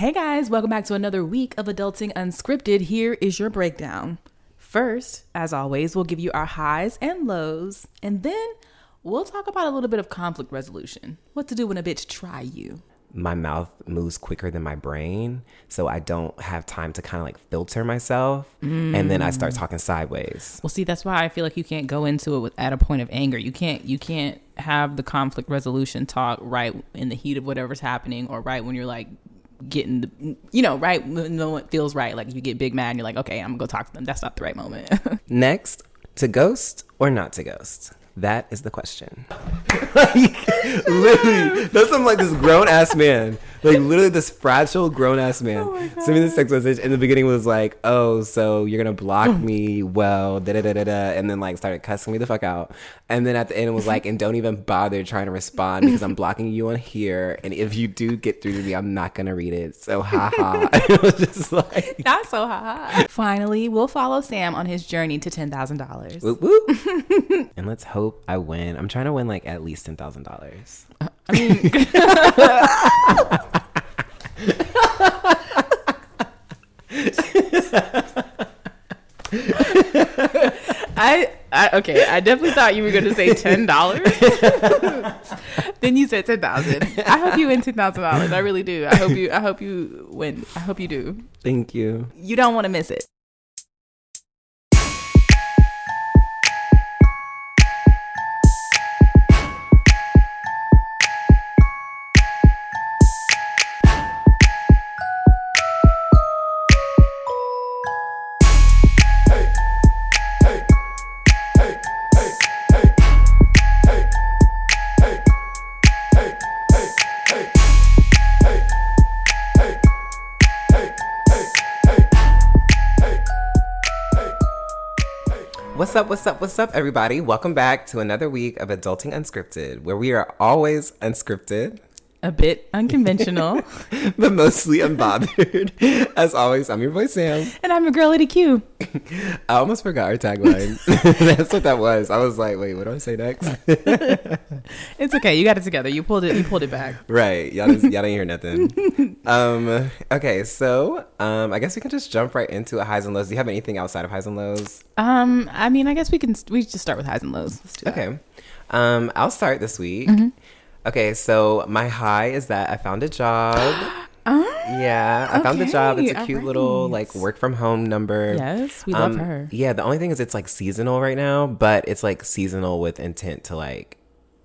Hey guys, welcome back to another week of Adulting Unscripted. Here is your breakdown. First, as always, we'll give you our highs and lows, and then we'll talk about a little bit of conflict resolution. What to do when a bitch try you. my mouth moves quicker than my brain so i don't have time to kind of like filter myself and then i mm. start talking sideways Well, see, that's why I feel like you can't go into it with at a point of anger. You can't you can't have the conflict resolution talk right in the heat of whatever's happening, or right when you're like getting the you know right when no one feels right. Like you get big mad and you're like, okay, I'm gonna go talk to them. That's not the right moment. next to ghost or not to ghost that is the question like literally that's some like this grown-ass man like literally this fragile grown-ass man oh sent me this text message in the beginning was like oh so you're gonna block me well da da da da da and then like started cussing me the fuck out and then at the end it was like and don't even bother trying to respond because i'm blocking you on here and if you do get through to me i'm not gonna read it so haha it was just like not so hot. Finally, we'll follow Sam on his journey to ten thousand dollars. And let's hope I win. I'm trying to win like at least ten thousand dollars. I mean, I, I okay. I definitely thought you were going to say ten dollars. then you said ten thousand. I hope you win ten thousand dollars. I really do. I hope you. I hope you win. I hope you do. Thank you. You don't want to miss it. What's up? What's up? What's up, everybody? Welcome back to another week of Adulting Unscripted, where we are always unscripted, A bit unconventional. but mostly unbothered. As always, I'm your boy Sam. and I'm a girl at Q. I almost forgot our tagline. That's what that was. I was like, wait, what do I say next? It's okay. You got it together. You pulled it. You pulled it back. right. Y'all didn't, y'all didn't hear nothing. Um, okay, so um, I guess we can just jump right into a highs and lows. Do you have anything outside of highs and lows? Um, I mean, I guess we can. We just start with highs and lows. Let's do that. Okay. Um, I'll start this week. Okay, so my high is that I found a job. yeah, I found the job. It's a okay, cute little like work from home number. Yes, we love Um, her. Yeah, the only thing is it's like seasonal right now, but it's like seasonal with intent to like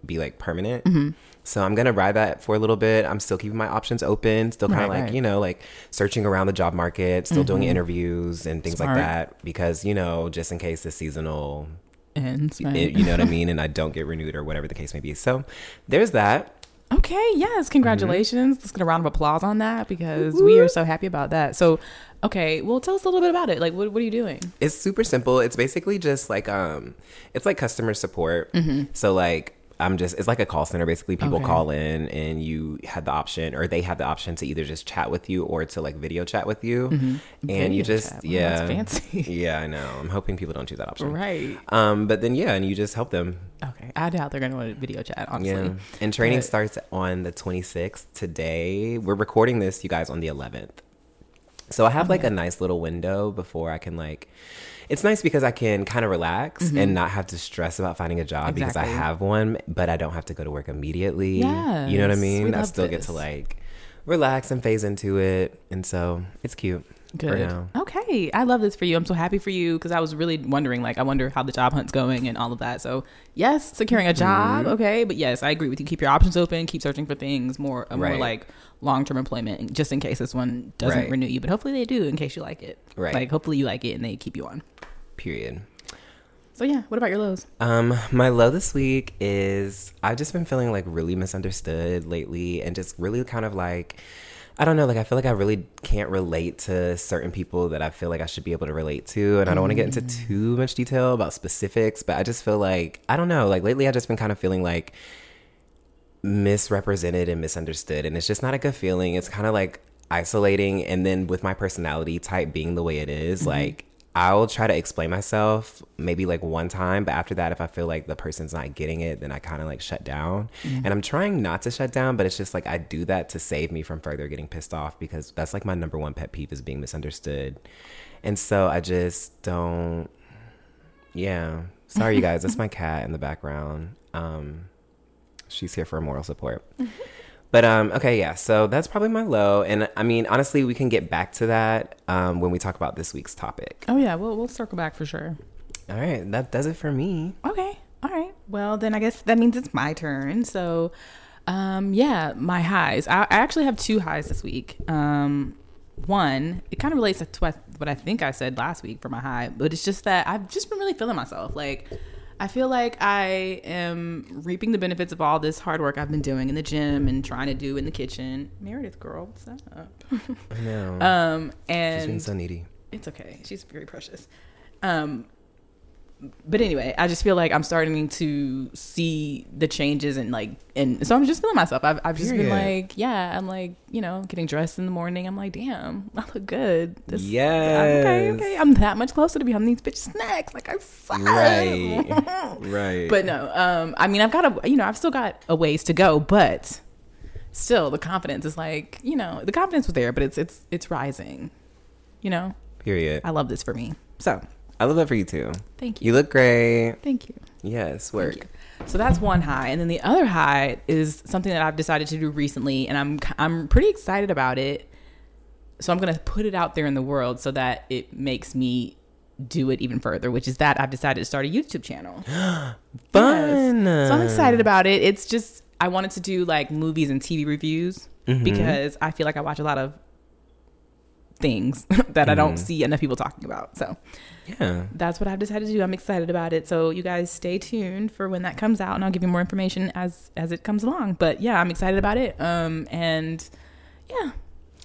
be like permanent. Mm-hmm. So I'm gonna ride that for a little bit. I'm still keeping my options open, still kind of Right, like right. Mm-hmm. you know like searching around the job market, still doing interviews and things Smart. like that because you know just in case the seasonal And it- you know what I mean, and I don't get renewed or whatever the case may be. So there's that. okay, yes, congratulations. Let's get a round of applause on that because we are so happy about that. So, okay, well, tell us a little bit about it. Like, what, what are you doing? It's super simple. It's basically just like um, it's like customer support. So like. I'm just it's like a call center basically people Okay. call in and you had the option or they have the option to either just chat with you or to like video chat with you and Video you just chat. Yeah that's fancy. yeah I know I'm hoping people don't choose that option Right. um but then yeah and you just help them Okay. I doubt they're going to want to video chat, honestly. Yeah. And training But- starts on the 26th today. We're recording this, you guys, on the 11th. So I have like a nice little window before I can like. It's nice because I can kind of relax and not have to stress about finding a job because I Mm-hmm. Have one, but I don't have to go to work immediately. You know what I mean? I still get to like relax and phase into it. And so it's cute. For Good. now. Okay. I love this for you. I'm so happy for you because I was really wondering, like, I wonder how the job hunt's going and all of that. So, yes, securing a Mm-hmm. job. Okay. But yes, I agree with you. Keep your options open. Keep searching for things more, uh, more like long term employment, just in case this one doesn't Right. renew you. But hopefully they do in case you like it. Right. Like, hopefully you like it and they keep you on. Period. So, yeah. What about your lows? Um, my low this week is I've just been feeling like really misunderstood lately and just really kind of like I don't know, like I feel like I really can't relate to certain people that I feel like I should be able to relate to. And I don't want to get into too much detail about specifics, but I just feel like I don't know, like lately I've just been kind of feeling like misrepresented and misunderstood and it's just not a good feeling. It's kind of like isolating and then with my personality type being the way it is, like I'll try to explain myself maybe like one time, but after that, if I feel like the person's not getting it, then I kind of like shut down. And I'm trying not to shut down, but it's just like I do that to save me from further getting pissed off because that's like my number one pet peeve is being misunderstood. And so I just don't, yeah. Sorry, you guys. That's my cat in the background. Um, she's here for moral support. But um, okay, yeah. So that's probably my low, and I mean, honestly, we can get back to that um, when we talk about this week's topic. Oh yeah, we'll we'll circle back for sure. All right, that does it for me. Okay. All right. Well, then I guess that means it's my turn. So, um, yeah, my highs. I, I actually have two highs this week. Um, one, it kind of relates to what what I think I said last week for my high, but it's just that I've just been really feeling myself. Like, I feel like I am reaping the benefits of all this hard work I've been doing in the gym and trying to do in the kitchen. Meredith, girl, what's up? I know. um, She's being and so needy. it's okay. She's very precious. Um, but anyway, I just feel like I'm starting to see the changes and like, and so I'm just feeling myself. I've, I've just been like, yeah, I'm like, you know, getting dressed in the morning. I'm like, damn, I look good. This, Yes. Okay, okay. I'm that much closer to becoming these bitch snacks. Like I said. Right. Right. But no, um, I mean, I've got a, you know, I've still got a ways to go, but still, the confidence is like, you know, the confidence was there, but it's it's it's rising. You know, Period. I love this for me. So I love that for you too. thank you. You look great. Thank you. Yes, work. you. So that's one high, and then the other high is something that I've decided to do recently, and I'm I'm pretty excited about it. So I'm gonna put it out there in the world so that it makes me do it even further, which is that I've decided to start a YouTube channel. Fun. Yes. So I'm excited about it. It's just I wanted to do like movies and TV reviews Mm-hmm. because I feel like I watch a lot of things that I don't see enough people talking about. So Yeah. that's what I've decided to do. I'm excited about it. So you guys stay tuned for when that comes out and I'll give you more information as as it comes along. But yeah, I'm excited about it. Um and yeah.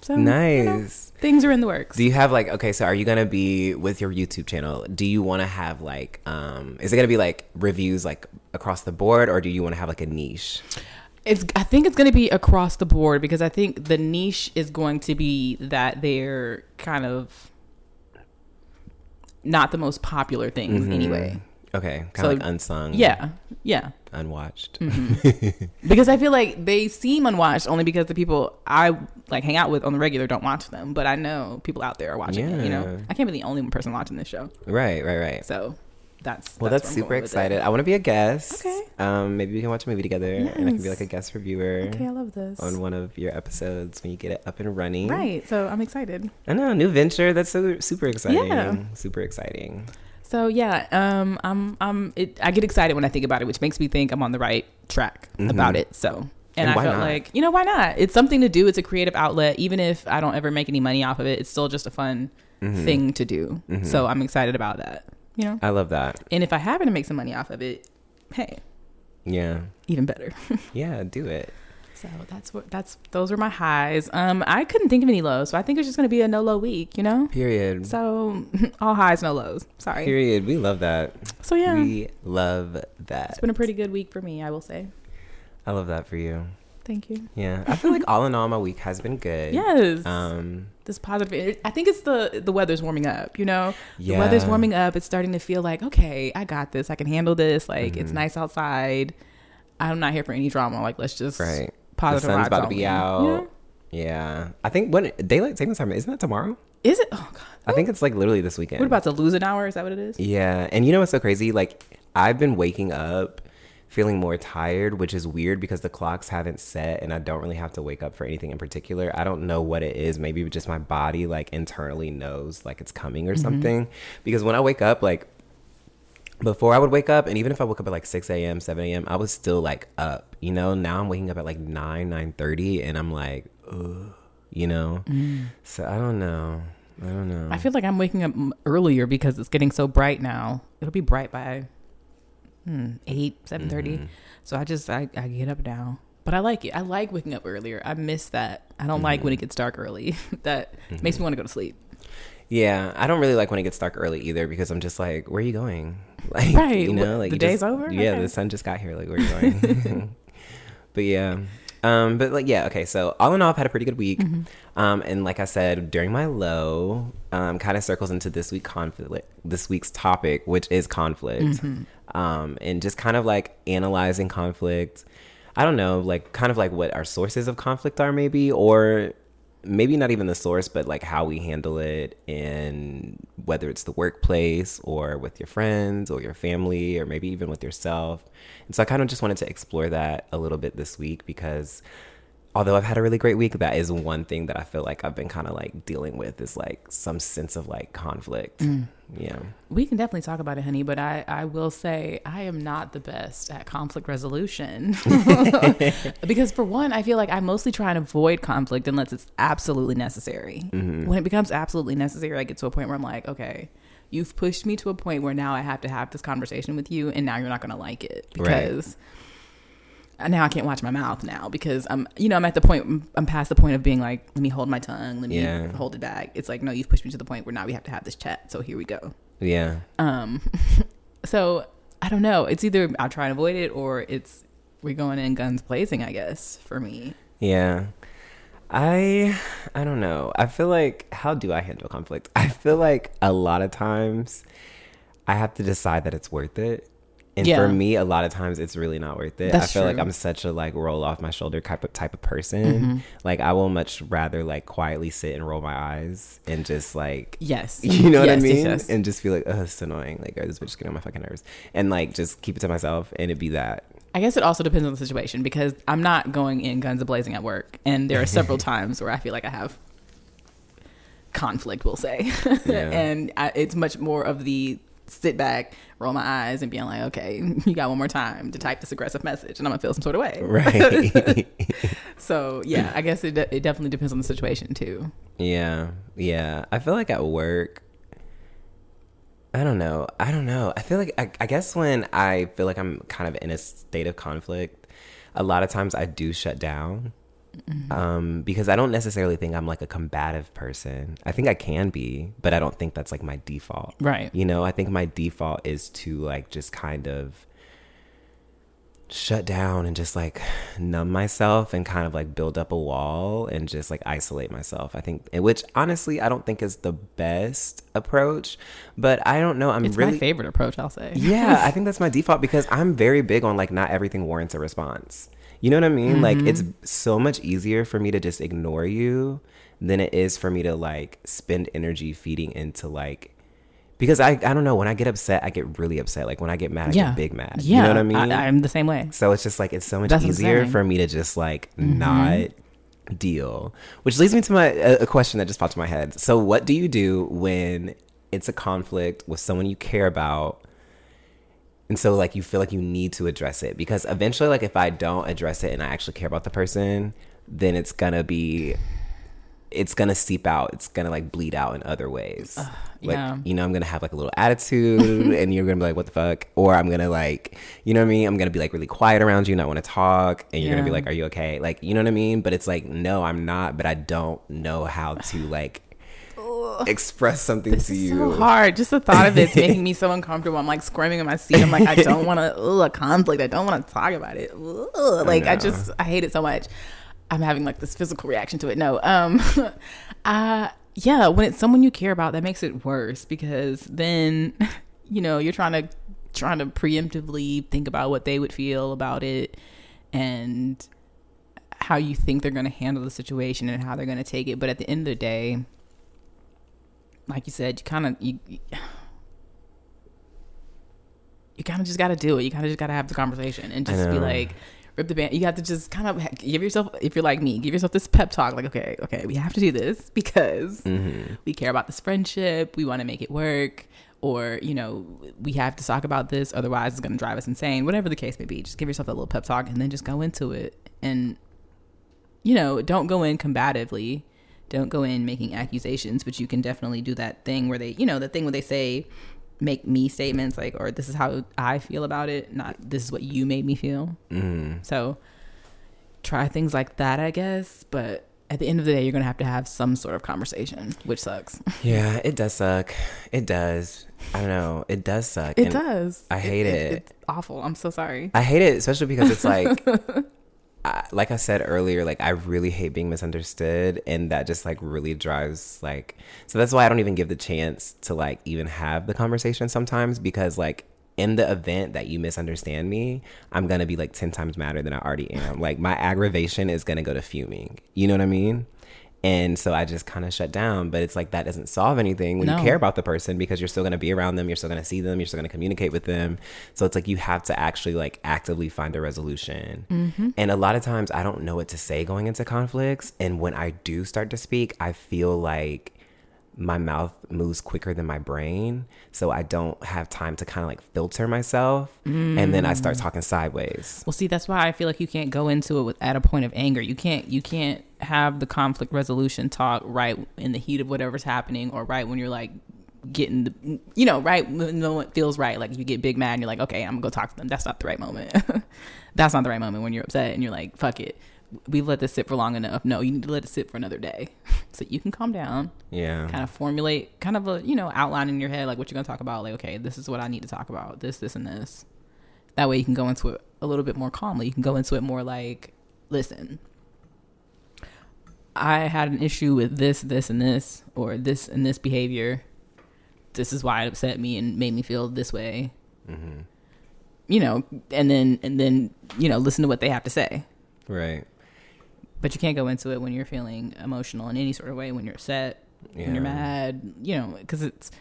So you know, Nice. things are in the works. Do you have like okay, so are you gonna be with your YouTube channel? Do you want to have like um is it gonna be like reviews like across the board or do you want to have like a niche? It's. I think it's going to be across the board because I think the niche is going to be that they're kind of not the most popular things mm-hmm. anyway. Okay, kind of So- like unsung, Yeah, yeah. unwatched. Mm-hmm. Because I feel like they seem unwatched only because the people I like hang out with on the regular don't watch them. But I know people out there are watching it. You know, I can't be the only one person watching this show. right, right, right. So that's Well, that's that's, super going with it. excited. I want to be a guest. Okay. Um, maybe we can watch a movie together, and I can be like a guest reviewer Okay, I love this. on one of your episodes when you get it up and running. Right. So I'm excited. I know, new venture. That's so super exciting. Yeah. Super exciting. So yeah, um, I'm, I'm, it, I get excited when I think about it, which makes me think I'm on the right track about it. So, and, Mm-hmm. And I felt not? like, you know, why not? It's something to do. It's a creative outlet. Even if I don't ever make any money off of it, it's still just a fun Mm-hmm. thing to do. So I'm excited about that. You know, I love that. and if I happen to make some money off of it, hey, Yeah. even better. Yeah, do it. so that's what that's those were my highs. Um, I couldn't think of any lows, so I think it's just gonna be a no low week. You know. Period. So all highs, no lows. Sorry. Period. We love that. So yeah, We love that. it's been a pretty good week for me. I will say. I love that for you. Thank you. Yeah. I feel like all in all, my week has been good. Yes. Um, this positive. I think it's the the weather's warming up. You know, yeah. the weather's warming up. It's starting to feel like okay, I got this. I can handle this. Like Mm-hmm. it's nice outside. I'm not here for any drama. Like let's just Right. positive. the sun's about to be out. You know? Yeah. I think when daylight savings time isn't that tomorrow? Is it? Oh god. I think it's like literally this weekend. We're about to lose an hour. Is that what it is? Yeah, and you know what's so crazy? Like I've been waking up feeling more tired, which is weird because the clocks haven't set and I don't really have to wake up for anything in particular. I don't know what it is. Maybe just my body like internally knows like it's coming or mm-hmm. something. Because when I wake up, like before I would wake up, and even if I woke up at like six a.m., seven a.m., I was still like up. You know, now I'm waking up at like nine, nine thirty, and I'm like, ugh, you know. Mm. So I don't know. I don't know. I feel like I'm waking up earlier because it's getting so bright now. It'll be bright by hmm, eight, seven Mm-hmm. So I just I, I get up now. But I like it. I like waking up earlier. I miss that. I don't like Mm-hmm. when it gets dark early. that makes me want to go to sleep. Yeah, I don't really like when it gets dark early either because I'm just like, where are you going? Like, Right, you know, like the day's just- over? Yeah, Okay. the sun just got here. Like, where are you going? but yeah, Um, but like, yeah, okay. So all in all, I've had a pretty good week. Mm-hmm. Um, and like I said, during my low, um, kind of circles into this week conflict, this week's topic, which is conflict. Mm-hmm. Um, and just kind of like analyzing conflict. I don't know, like kind of like what our sources of conflict are, maybe, or maybe not even the source, but like how we handle it in whether it's the workplace or with your friends or your family or maybe even with yourself. And so I kind of just wanted to explore that a little bit this week because although I've had a really great week, that is one thing that I feel like I've been kind of like dealing with is like some sense of like conflict. Mm. Yeah. We can definitely talk about it, honey, but I, I will say I am not the best at conflict resolution. because, for one, I feel like I mostly try and avoid conflict unless it's absolutely necessary. Mm-hmm. When it becomes absolutely necessary, I get to a point where I'm like, okay, you've pushed me to a point where now I have to have this conversation with you, and now you're not going to like it Right. Now I can't watch my mouth now because I'm, you know, I'm at the point, I'm past the point of being like, let me hold my tongue, let me Yeah. hold it back. It's like, no, you've pushed me to the point where now we have to have this chat. So here we go. Yeah. Um, so I don't know. It's either I'll try and avoid it or it's we're going in guns blazing. I guess for me. Yeah. I I don't know. I feel like how do I handle conflict? I feel like a lot of times I have to decide that it's worth it. And Yeah. for me, a lot of times it's really not worth it. That's I feel like. I'm such a like roll off my shoulder type of type of person. Mm-hmm. Like I will much rather like quietly sit and roll my eyes and just like Yes. you know what I Yes, yes, mean? yes. And just feel like, oh, it's annoying. Like, oh, this bitch is getting on my fucking nerves. And like just keep it to myself and it be that. I guess it also depends on the situation because I'm not going in guns a blazing at work, and there are several times where I feel like I have conflict. We'll say, Yeah. and I, it's much more of the sit back, roll my eyes, and being like, okay, you got one more time to type this aggressive message, and I'm gonna feel some sort of way. Right. So yeah, I guess it de- it definitely depends on the situation too. Yeah, yeah. I feel like at work, I don't know. I don't know. I feel like I, I guess when I feel like I'm kind of in a state of conflict, a lot of times I do shut down. Um, because I don't necessarily think I'm like a combative person. I think I can be, but I don't think that's like my default. Right. You know, I think my default is to like just kind of shut down and just like numb myself and kind of like build up a wall and just like isolate myself. I think, which honestly, I don't think is the best approach, but I don't know. I'm It's really my favorite approach. I'll say. yeah, I think that's my default because I'm very big on like not everything warrants a response. You know what I mean? Like it's mm-hmm. so much easier for me to just ignore you than it is for me to like spend energy feeding into like because I I don't know when I get upset I get really upset like when I get mad I Yeah. get big mad. Yeah. You know what I mean? I, am the same way. so it's just like it's so much That's easier for me to just like mm-hmm. not deal. Which leads me to my a, a question that just popped in my head. So what do you do when it's a conflict with someone you care about? And so like you feel like you need to address it because eventually like if I don't address it and I actually care about the person, then it's going to be it's gonna seep out. It's gonna like bleed out in other ways. like yeah. you know, I'm gonna have like a little attitude, and you're gonna be like, "What the fuck?" Or I'm gonna like, you know what I mean? I'm gonna be like really quiet around you, not want to talk, and you're gonna be like, "Are you okay?" Like, you know what I mean? But it's like, no, I'm not. But I don't know how to like express something to you. So hard. Just the thought of it's making me so uncomfortable. I'm like squirming in my seat. I'm like, I don't want to. Ooh a conflict. I don't want to talk about it. Ugh. Like I, know. just I hate it so much. I'm having like this physical reaction to it. No. Um. uh. Yeah. When it's someone you care about, that makes it worse because then, you know, you're trying to trying to preemptively think about what they would feel about it and how you think they're going to handle the situation and how they're going to take it. But at the end of the day, like you said, you kind of you you kind of just got to do it. You kind of just got to have the conversation and just be like rip the band. You have to just kind of give yourself if you're like me, give yourself this pep talk like okay, okay, we have to do this because Mm-hmm. we care about this friendship, we want to make it work or, you know, we have to talk about this otherwise it's going to drive us insane. Whatever the case may be, just give yourself that little pep talk and then just go into it and you know, don't go in combatively. Don't go in making accusations, but you can definitely do that thing where they, you know, the thing where they say, make me statements like, or this is how I feel about it, not this is what you made me feel. Mm. So try things like that, I guess. But at the end of the day, you're going to have to have some sort of conversation, which sucks. Yeah, it does suck. It does. I don't know. It does suck. It does. I hate it. It's awful. I'm so sorry. I hate it, especially because it's like I, like I said earlier, like I really hate being misunderstood, and that just like really drives like. So that's why I don't even give the chance to like even have the conversation sometimes because like in the event that you misunderstand me, I'm gonna be like ten times madder than I already am. Like my aggravation is gonna go to fuming. You know what I mean? And so I just kind of shut down. But it's like that doesn't solve anything when No. you care about the person because you're still going to be around them, you're still going to see them, you're still going to communicate with them. So it's like you have to actually like actively find a resolution. Mm-hmm. And a lot of times I don't know what to say going into conflicts. And when I do start to speak, I feel like my mouth moves quicker than my brain. So I don't have time to kind of like filter myself. And then I start mm. talking sideways. Well, see, that's why I feel like you can't go into it with at a point of anger. You can't you can't have the conflict resolution talk right in the heat of whatever's happening or right when you're like getting the you know right when no one feels right. Like you get big mad and you're like okay i'm gonna go talk to them. That's not the right moment. That's not the right moment when you're upset and you're like fuck it. We've let this sit for long enough. No you need to let it sit for another day. So you can calm down. Yeah. kind of formulate kind of a you know outline in your head like what you're gonna talk about. Like okay this is what i need to talk about. This this and this. That way you can go into it a little bit more calmly. You can go into it more like listen i had an issue with this this and this or this and this behavior. This is why it upset me and made me feel this way. Mm-hmm. You know and then and then you know listen to what they have to say. Right. but you can't go into it when you're feeling emotional in any sort of way when you're upset when you're mad you know because it's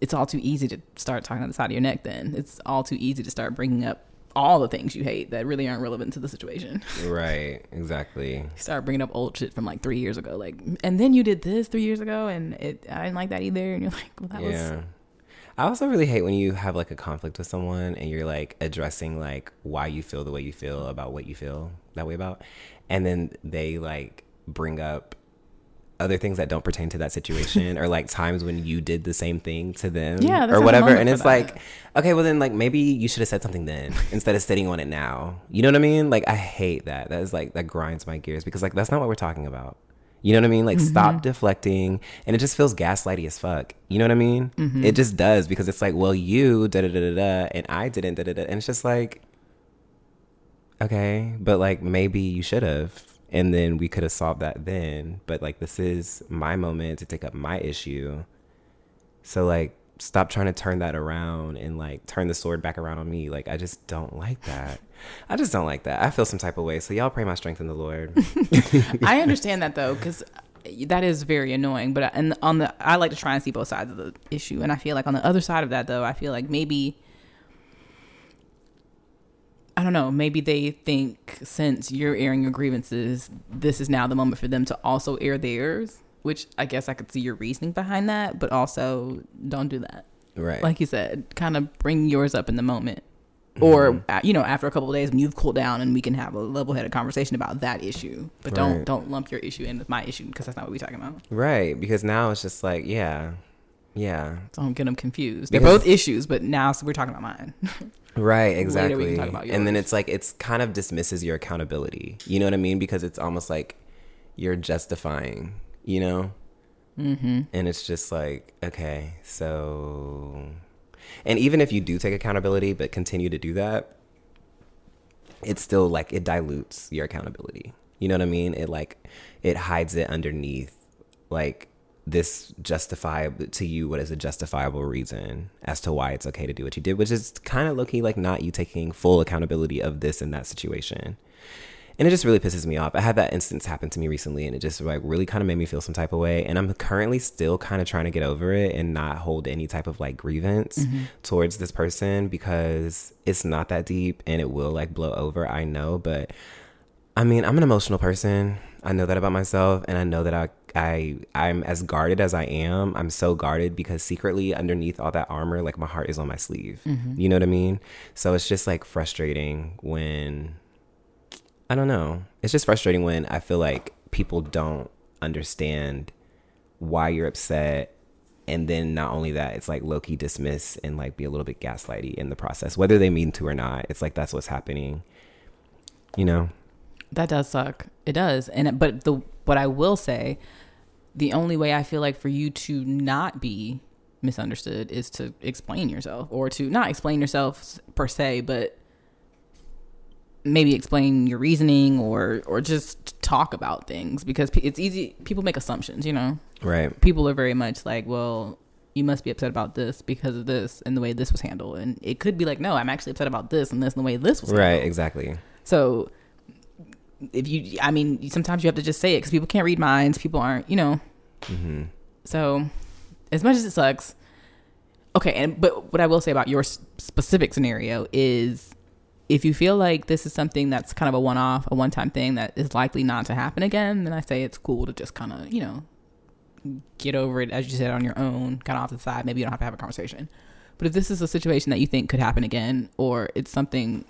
it's all too easy to start talking on the side of your neck then. It's all too easy to start bringing up all the things you hate that really aren't relevant to the situation Right. Exactly. start bringing up old shit from like three years ago like and then you did this three years ago and it i didn't like that either and you're like well that was Yeah. I also really hate when you have like a conflict with someone and you're like addressing like why you feel the way you feel about what you feel that way about. And then they like bring up other things that don't pertain to that situation or like times when you did the same thing to them Yeah, or whatever. And it's like, okay, well then like maybe you should have said something then instead of sitting on it now. You know what I mean? Like I hate that. That is like that grinds my gears because like that's not what we're talking about. You know what I mean? Like Mm-hmm. stop deflecting and it just feels gaslighty as fuck. You know what I mean? Mm-hmm. It just does because it's like, well, you da da da da da and I didn't da da da and it's just like okay, but like maybe you should have and then we could have solved that then, but like this is my moment to take up my issue. So like stop trying to turn that around and like turn the sword back around on me. Like I just don't like that. I just don't like that. I feel some type of way. So y'all pray my strength in the Lord. I understand that though, because uh, that is very annoying. But uh, and on the, I like to try and see both sides of the issue, and I feel like on the other side of that though, I feel like maybe. I don't know. Maybe they think since you're airing your grievances, this is now the moment for them to also air theirs. Which I guess I could see your reasoning behind that, but also don't do that. right. Like you said, kind of bring yours up in the moment, or uh, you know, after a couple of days when you've cooled down, and we can have a level-headed conversation about that issue. But don't don't lump your issue in with my issue because that's not what we're talking about. right. Because now it's just like, yeah. Yeah. Don't get them confused. They're Because- both issues, but now we're talking about mine. Right, exactly. can talk about And then it's like it's kind of dismisses your accountability. You know what I mean? Because it's almost like you're justifying, you know? Mm-hmm. And it's just like, okay, so. And even if you do take accountability but continue to do that, it's still like it dilutes your accountability. You know what I mean? It like it hides it underneath like this justifiable to you what is a justifiable reason as to why it's okay to do what you did, which is kind of looking like not you taking full accountability of this and that situation. And it just really pisses me off. I had that instance happen to me recently and it just like really kind of made me feel some type of way. And I'm currently still kind of trying to get over it and not hold any type of like grievance mm-hmm. towards this person because it's not that deep and it will like blow over. I know, but I mean, I'm an emotional person. I know that about myself, and I know that I, I, I'm as guarded as I am. I'm so guarded because secretly underneath all that armor, like my heart is on my sleeve. Mm-hmm. You know what I mean? So it's just like frustrating when I don't know. It's just frustrating when I feel like people don't understand why you're upset. And then not only that, it's like low key dismiss and like be a little bit gaslighty in the process, whether they mean to or not. It's like that's what's happening. You know? That does suck. It does. And but the what I will say, the only way I feel like for you to not be misunderstood is to explain yourself or to not explain yourself per se, but maybe explain your reasoning or or just talk about things because it's easy people make assumptions you know Right. people are very much like well you must be upset about this because of this and the way this was handled and it could be like no i'm actually upset about this and this and the way this was Right. handled. Exactly. so if you i mean sometimes you have to just say it because people can't read minds people aren't you know. Hmm so as much as it sucks okay and but what i will say about your s- specific scenario is if you feel like this is something that's kind of a one-off a one-time thing that is likely not to happen again then i say it's cool to just kind of you know get over it as you said on your own kind of off the side. Maybe you don't have to have a conversation. But if this is a situation that you think could happen again or it's something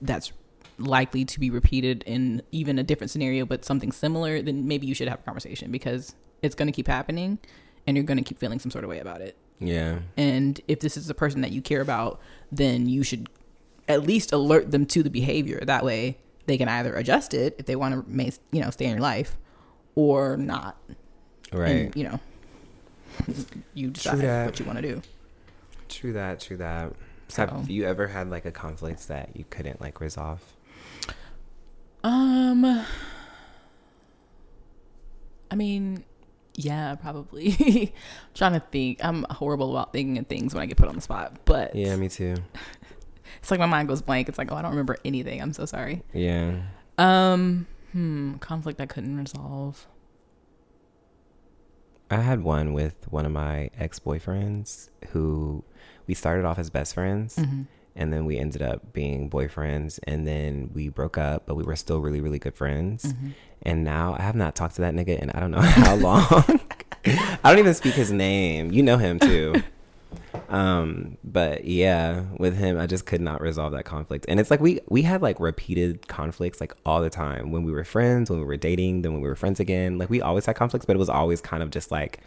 that's likely to be repeated in even a different scenario but something similar then maybe you should have a conversation because it's going to keep happening and you're going to keep feeling some sort of way about it Yeah. and if this is a person that you care about then you should at least alert them to the behavior that way they can either adjust it if they want to ma- you know stay in your life or not Right. and you know you decide what you want to do True that. True that. So- Have you ever had like a conflict that you couldn't like resolve? Um, I mean, yeah, probably. trying to think. I'm horrible about thinking of things when I get put on the spot, but Yeah, me too. it's like my mind goes blank. It's like, oh, I don't remember anything. I'm so sorry. Yeah. Um, hmm, conflict I couldn't resolve. I had one with one of my ex boyfriends who we started off as best friends Mm-hmm. And then we ended up being boyfriends and then we broke up, but we were still really, really good friends. Mm-hmm. And now I have not talked to that nigga in I don't know how long. I don't even speak his name. You know him too. um, but yeah, with him I just could not resolve that conflict. And it's like we we had like repeated conflicts like all the time. When we were friends, when we were dating, then when we were friends again. Like we always had conflicts, but it was always kind of just like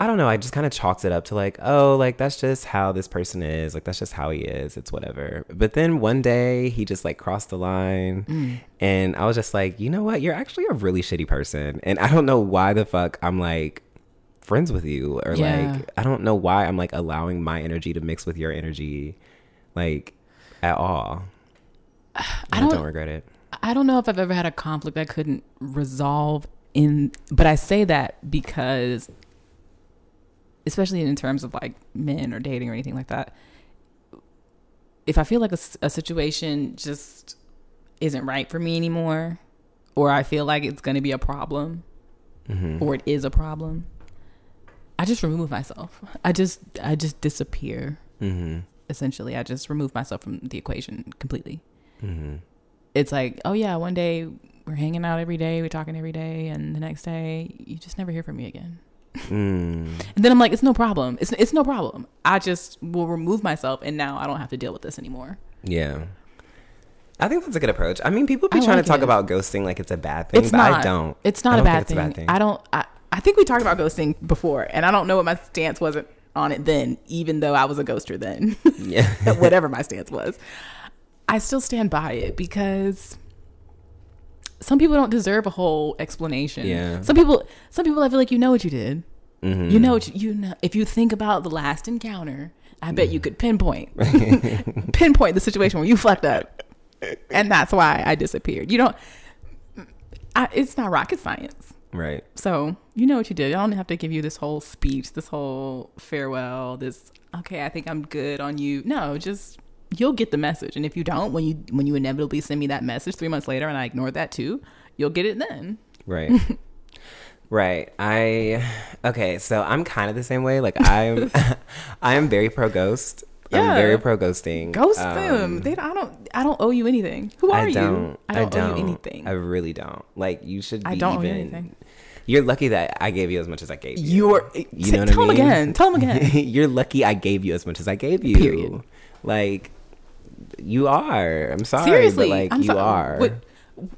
I don't know. I just kind of chalked it up to like, oh, like that's just how this person is. Like that's just how he is. It's whatever. But then one day he just like crossed the line, Mm. and I was just like, you know what? You're actually a really shitty person, and I don't know why the fuck I'm like friends with you, or Yeah. like I don't know why I'm like allowing my energy to mix with your energy, like at all. I I don't- don't regret it. I don't know if I've ever had a conflict I couldn't resolve in, but I say that because, especially in terms of like men or dating or anything like that, if I feel like a situation just isn't right for me anymore, or I feel like it's going to be a problem, hmm or it is a problem, I just remove myself. I just, I just disappear. hmm Essentially, I just remove myself from the equation completely hmm it's like, oh yeah, one day we're hanging out every day, we're talking every day, and the next day you just never hear from me again. Mm. And then I'm like, it's no problem. It's it's no problem. I just will remove myself, and now I don't have to deal with this anymore. Yeah. I think that's a good approach. I mean, people be I trying like to talk it. about ghosting like it's a bad thing, It's but not. I don't. It's not I a don't bad, it's a bad thing. I don't. I, I think we talked about ghosting before, and I don't know what my stance wasn't on it then, even though I was a ghoster then. Yeah. whatever my stance was. I still stand by it because some people don't deserve a whole explanation. Yeah. Some people, some people, I feel like you know what you did. Mhm. You know what you, you know. If you think about the last encounter, I bet you could pinpoint, pinpoint the situation where you fucked up, and that's why I disappeared. You don't. I, it's not rocket science. Right. So you know what you did. I don't have to give you this whole speech, this whole farewell, this okay, I think I'm good on you. No, just you'll get the message. And if you don't, when you when you inevitably send me that message three months later and I ignore that too, you'll get it then. Right. right. I okay, so I'm kind of the same way. Like I'm I am very pro ghost. Yeah. I'm very pro ghosting. Ghost Um, them. They I don't I don't owe you anything. Who are I you? don't. I don't, owe you anything. I really don't. Like you should be I don't owe you anything. You're lucky that I gave you as much as I gave you. You're You know what tell I mean? them again. Tell them again. You're lucky I gave you as much as I gave you. Period. Like you are. I'm sorry, Seriously, but like I'm you so- are. what-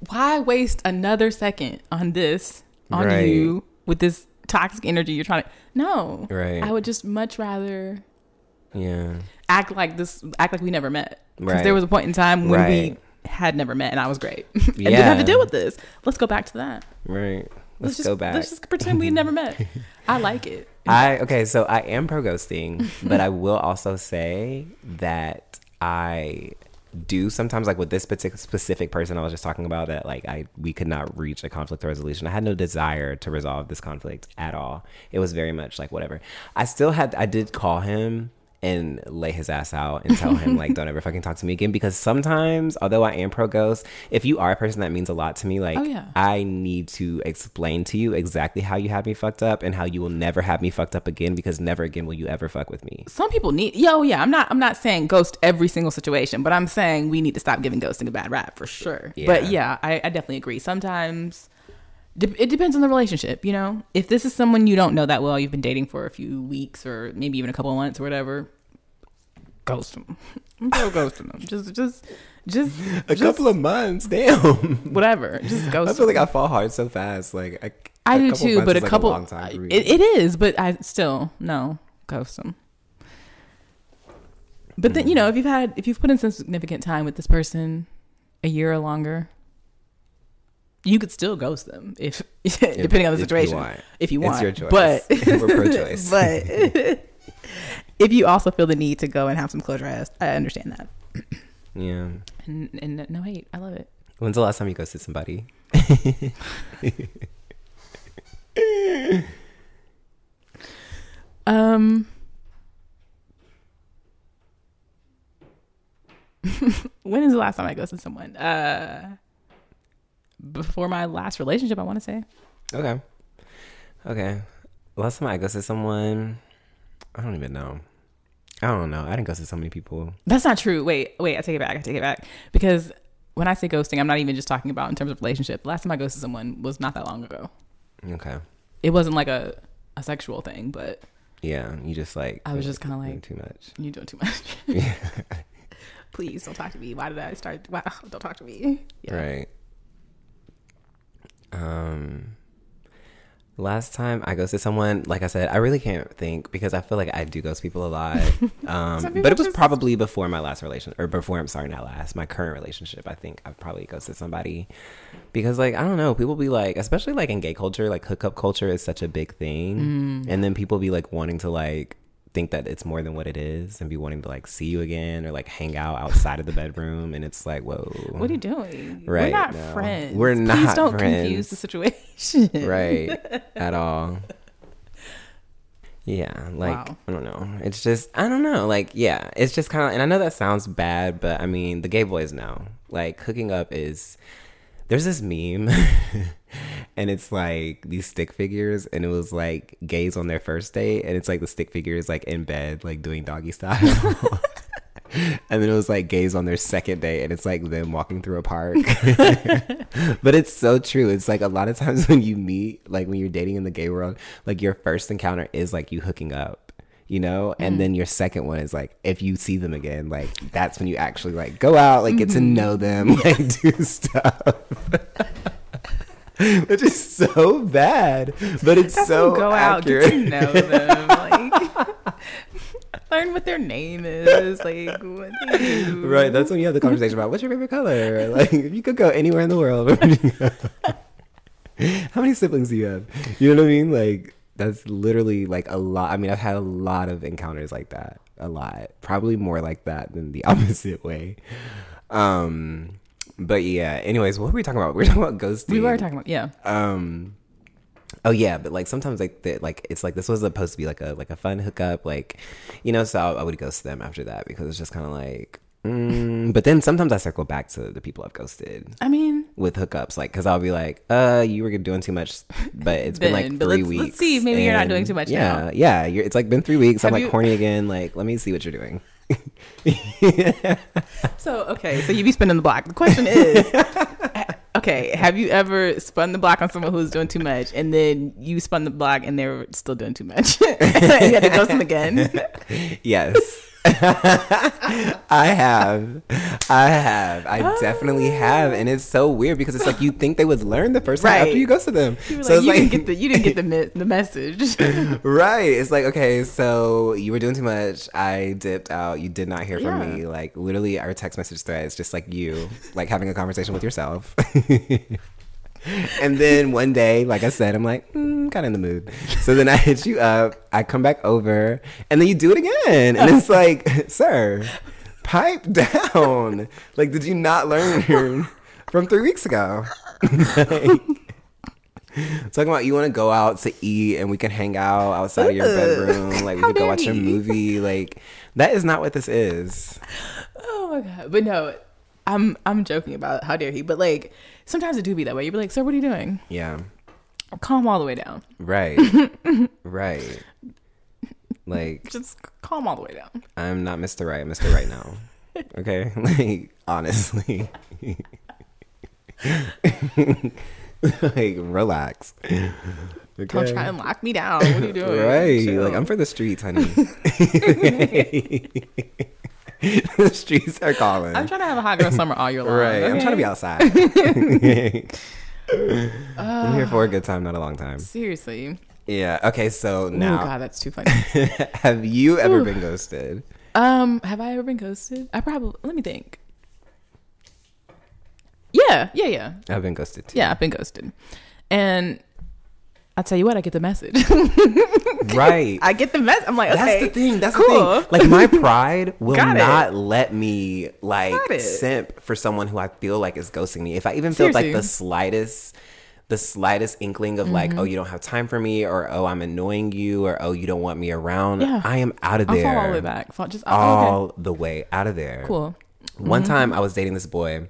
why waste another second on this on Right. you with this toxic energy you're trying to? No, Right. I would just much rather Yeah. act like this, act like we never met. Because Right. there was a point in time when Right. we had never met, and I was great, and didn't have to Yeah. deal with this. Let's go back to that. Right. Let's, just go back. Let's just pretend we never met. I like it. I okay, so I am pro ghosting, but I will also say that I do sometimes like with this particular specific person I was just talking about that like I we could not reach a conflict resolution. I had no desire to resolve this conflict at all. It was very much like whatever. I still had I did call him and lay his ass out and tell him like don't ever fucking talk to me again because sometimes although I am pro ghost if you are a person that means a lot to me like Oh, yeah. I need to explain to you exactly how you had me fucked up and how you will never have me fucked up again because never again will you ever fuck with me. Some people need yo, yeah. I'm not I'm not saying ghost every single situation, but I'm saying we need to stop giving ghosting a bad rap for sure. But Yeah. yeah, I, I definitely agree. Sometimes it depends on the relationship, you know. If this is someone you don't know that well, you've been dating for a few weeks or maybe even a couple of months or whatever, ghost them. Go ghosting them. Just just just A just couple of months, damn. whatever. Just ghost. I feel like. I fall hard so fast. Like I, I a do too, but a like, couple. long time it, it is, but I still no ghost them. But then you mm-hmm. know, if you've had, if you've put in some significant time with this person, a year or longer, you could still ghost them if, depending on the if you situation, want. if you It's want. your choice. But We're pro-choice. but if you also feel the need to go and have some closure, I, I understand that. yeah. And, and no hate, I love it. When's the last time you ghosted somebody? Um. when is the last time I ghosted someone? Uh, before my last relationship, I want to say. Okay. Okay. Last time I ghosted someone, I don't even know. I don't know. I didn't ghost so many people. That's not true. Wait, wait, I take it back. I take it back. Because when I say ghosting, I'm not even just talking about in terms of relationship. The last time I ghosted someone was not that long ago. Okay. It wasn't like a, a sexual thing, but Yeah. You just like. I was just kinda like- too much. you doing too much. Yeah. Please don't talk to me. Why did I start? Why, don't talk to me. Yeah. Right. Um. Last time I ghosted someone, like I said, I really can't think because I feel like I do ghost people a lot. Um, but it was just- probably before my last relation, or before I'm sorry, not last, my current relationship. I think I've probably ghosted somebody because, like, I don't know, people be like, especially like in gay culture, like hookup culture is such a big thing, Mm. and then people be like wanting to like think that it's more than what it is and be wanting to like see you again or like hang out outside of the bedroom, and it's like, whoa, What are you doing? Right, We're not no. friends. We're not. Please don't friends. confuse the situation. right at all yeah like Wow. i don't know it's just i don't know like yeah it's just kind of and i know that sounds bad but i mean the gay boys know like hooking up is there's this meme and it's like these stick figures and it was like gays on their first date and it's like the stick figures like in bed like doing doggy style. And then it was like gays on their second date and it's like them walking through a park. But it's so true. It's like a lot of times when you meet like when you're dating in the gay world like your first encounter is like you hooking up you know? And mm-hmm. then your second one is like if you see them again like that's when you actually like go out like get to mm-hmm. know them like do stuff which is so bad but it's Have so go out, accurate. get to know them, like learn what their name is, like what they do. Right, that's when you have the conversation about what's your favorite color. Like, if you could go anywhere in the world, where would you go? how many siblings do you have? You know what I mean? Like, that's literally like a lot. I mean, I've had a lot of encounters like that. A lot, probably more like that than the opposite way. Um, but yeah. Anyways, what were we talking about? We were talking about ghosting. We were talking about yeah. Um. Oh yeah, but like sometimes like the, like it's like this was supposed to be like a like a fun hookup, like you know. So I, I would ghost them after that because it's just kind of like. Mm, but then sometimes I circle back to the people I've ghosted I mean, with hookups, like because I'll be like, "Uh, you were doing too much," but it's been like three but let's- weeks. let's see, maybe you're not doing too much Yeah, now. yeah. You're, it's like been three weeks. I'm like you- horny again. Like, let me see what you're doing. so okay, so you be spinning the block. The question is, okay, have you ever spun the block on someone who's doing too much, and then you spun the block and they're still doing too much? you had to ghost them again. Yes. I have. I have. I definitely have. And it's so weird because it's like you think they would learn the first time Right. after you go to them. You so like, you like didn't get the you didn't get the me- the message. Right. It's like, okay, so you were doing too much. I dipped out. You did not hear from Yeah. me. Like literally our text message thread is just like you, like having a conversation with yourself. and then one day, like I said, I'm like, mm, kind of in the mood. So then I hit you up. I come back over, and then you do it again, and it's like, sir, Pipe down. like, did you not learn from three weeks ago? like, talking about you want to go out to eat and we can hang out outside of your bedroom. Like, we could go watch a movie. Like, that is not what this is. Oh my god! But no, I'm I'm joking about how dare he. But like sometimes it do be that way. You be like, sir, what are you doing? Yeah. Calm all the way down. Right. right. Like, Just calm all the way down. I'm not Mr. Right, I'm Mr. Right now. Okay? Like, honestly. like, relax. Okay. Don't try and lock me down. What are you doing? Right. Chill. Like, I'm for the streets, honey. the streets are calling. I'm trying to have a hot girl summer all year long. right. I'm trying to be okay? outside. I'm here for a good time, not a long time. Seriously. Yeah. Okay. So Oh now, god, that's too funny. have you ever Ooh. been ghosted? um, have I ever been ghosted? I probably let me think. Yeah, yeah, yeah. I've been ghosted too. Yeah, I've been ghosted. And I'll tell you what, I get the message. Right. I get the message. I'm like, That's the thing. That's cool. the thing. Like my pride will it. not let me like simp for someone who I feel like is ghosting me. If I even feel like the slightest the slightest inkling of like, Mm-hmm. oh, you don't have time for me, or oh, I'm annoying you, or oh, you don't want me around, Yeah. I am out of I'll there. fall all the way back. Fall, just oh, All okay. the way out of there. Cool. One Mm-hmm. time I was dating this boy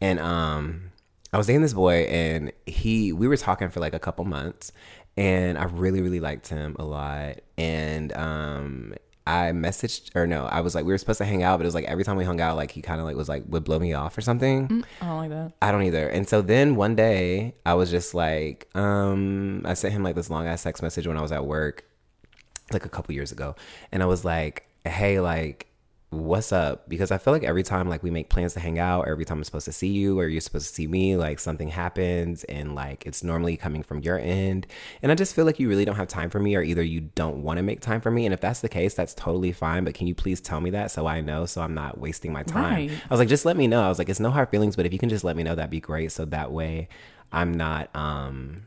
and um I was dating this boy and he we were talking for like a couple months and I really really liked him a lot and um I messaged or no, I was like we were supposed to hang out but it was like every time we hung out like he kind of like was like would blow me off or something. I don't like that. I don't either. And so then one day I was just like, um, I sent him like this long ass text message when I was at work, like a couple years ago. And I was like, hey, like, what's up? Because I feel like every time like we make plans to hang out, or every time I'm supposed to see you or you're supposed to see me, like something happens and like it's normally coming from your end. And I just feel like you really don't have time for me, or either you don't want to make time for me. And if that's the case, that's totally fine. But can you please tell me that so I know so I'm not wasting my time? Right. I was like, just let me know. I was like, it's no hard feelings, but if you can just let me know, that'd be great. So that way I'm not um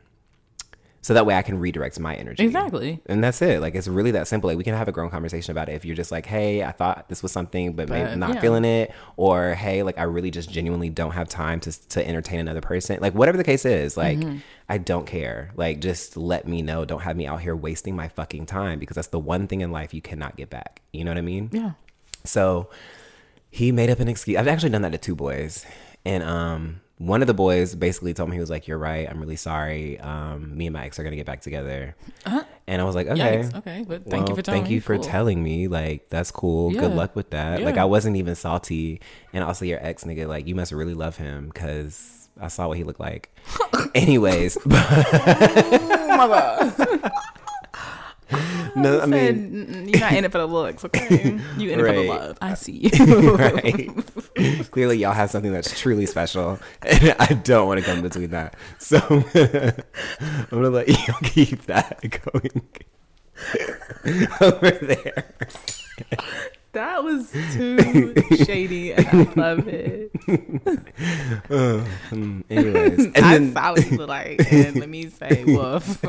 so that way I can redirect my energy. Exactly. And that's it. Like it's really that simple. Like we can have a grown conversation about it if you're just like, hey, I thought this was something, but, maybe But, not yeah. feeling it, or hey, like I really just genuinely don't have time to to entertain another person. Like whatever the case is, like Mm-hmm. I don't care. Like just let me know. Don't have me out here wasting my fucking time because that's the one thing in life you cannot get back. You know what I mean? Yeah. So he made up an excuse. I've actually done that to two boys. And um one of the boys basically told me he was like, You're right, I'm really sorry. Um, me and my ex are gonna get back together. And I was like, Okay. Yikes. Okay, but thank you for telling thank me. you for Cool. telling me. Like, that's cool. Good luck with that. Like I wasn't even salty. And also your ex nigga, like you must really love him because I saw what he looked like. Anyways, Oh no, I mean "Mm, you're not in it for the looks, okay? You in it for the love. I see you. right. Clearly, y'all have something that's truly special, and I don't want to come between that. So I'm gonna let you keep that going over there. That was too shady, and I love it. Mm, anyways, and I then what like, and let me say, woof.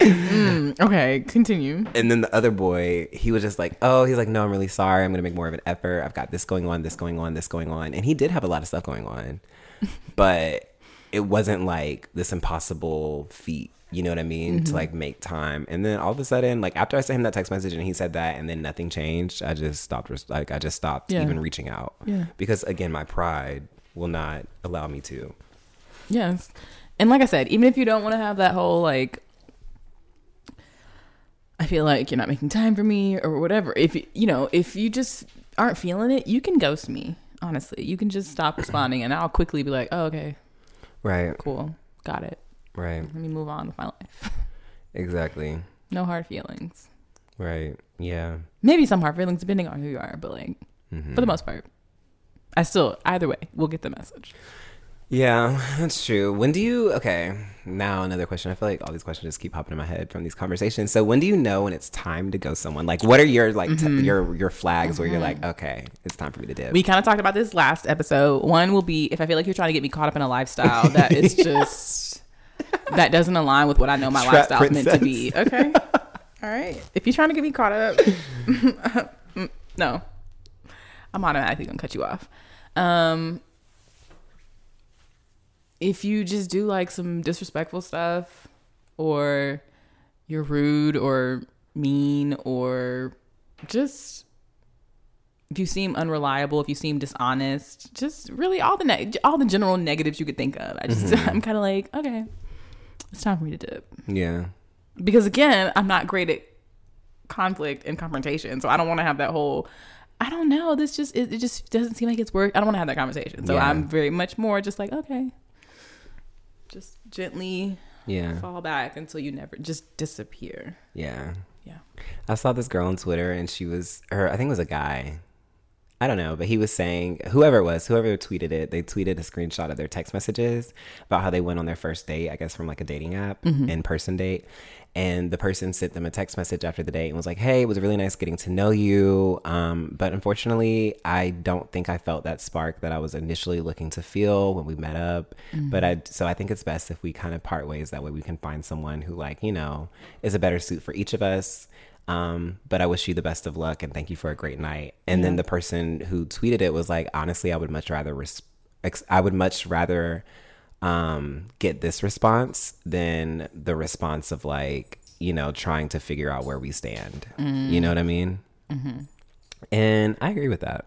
Mm, okay, continue. and then the other boy, he was just like, "Oh, he's like, no, I'm really sorry. I'm gonna make more of an effort. I've got this going on, this going on, this going on." And he did have a lot of stuff going on, but it wasn't like this impossible feat. You know what I mean? To like make time. And then all of a sudden, like after I sent him that text message and he said that, and then nothing changed, I just stopped. Like I just stopped Yeah. even reaching out. Yeah. Because again, my pride will not allow me to. Yes. And like I said, even if you don't want to have that whole like I feel like you're not making time for me or whatever. If you you know, if you just aren't feeling it, you can ghost me. Honestly, you can just stop responding and I'll quickly be like, "Oh, okay. Right. Cool. Got it. Right. Let me move on with my life." Exactly. no hard feelings. Right. Yeah. Maybe some hard feelings depending on who you are, but like Mm-hmm. for the most part, I still either way, we'll get the message. Yeah, that's true. When do you? Okay, now another question. I feel like all these questions just keep popping in my head from these conversations. So when do you know when it's time to go someone? Like, what are your like t- your your flags where you're like, okay, it's time for me to dip? Mm-hmm. We kind of talked about this last episode. One will be if I feel like you're trying to get me caught up in a lifestyle that is just that doesn't align with what I know my lifestyle is meant to be. Okay. All right. If you're trying to get me caught up, no. I'm automatically gonna cut you off. Um, if you just do like some disrespectful stuff, or you're rude or mean, or just if you seem unreliable, if you seem dishonest, just really all the ne- all the general negatives you could think of. I just Mm-hmm. I'm kind of like, okay, it's time for me to dip Yeah. because again, I'm not great at conflict and confrontation, so I don't want to have that whole. I don't know. This just it, it just doesn't seem like it's work. I don't want to have that conversation. So Yeah. I'm very much more just like okay, just gently Yeah. fall back until you never just disappear. Yeah. Yeah. I saw this girl on Twitter and she was her I think it was a guy. I don't know, but he was saying whoever it was, whoever tweeted it, they tweeted a screenshot of their text messages about how they went on their first date, I guess from like a dating app, in person date. And the person sent them a text message after the date and was like, Hey, it was really nice getting to know you. Um, but unfortunately, I don't think I felt that spark that I was initially looking to feel when we met up. But I, so I think it's best if we kind of part ways. That way we can find someone who, like, you know, is a better suit for each of us. Um, but I wish you the best of luck and thank you for a great night. And then the person who tweeted it was like, honestly, I would much rather, res- ex- I would much rather um, get this response than the response of like, you know, trying to figure out where we stand. You know what I mean? And I agree with that.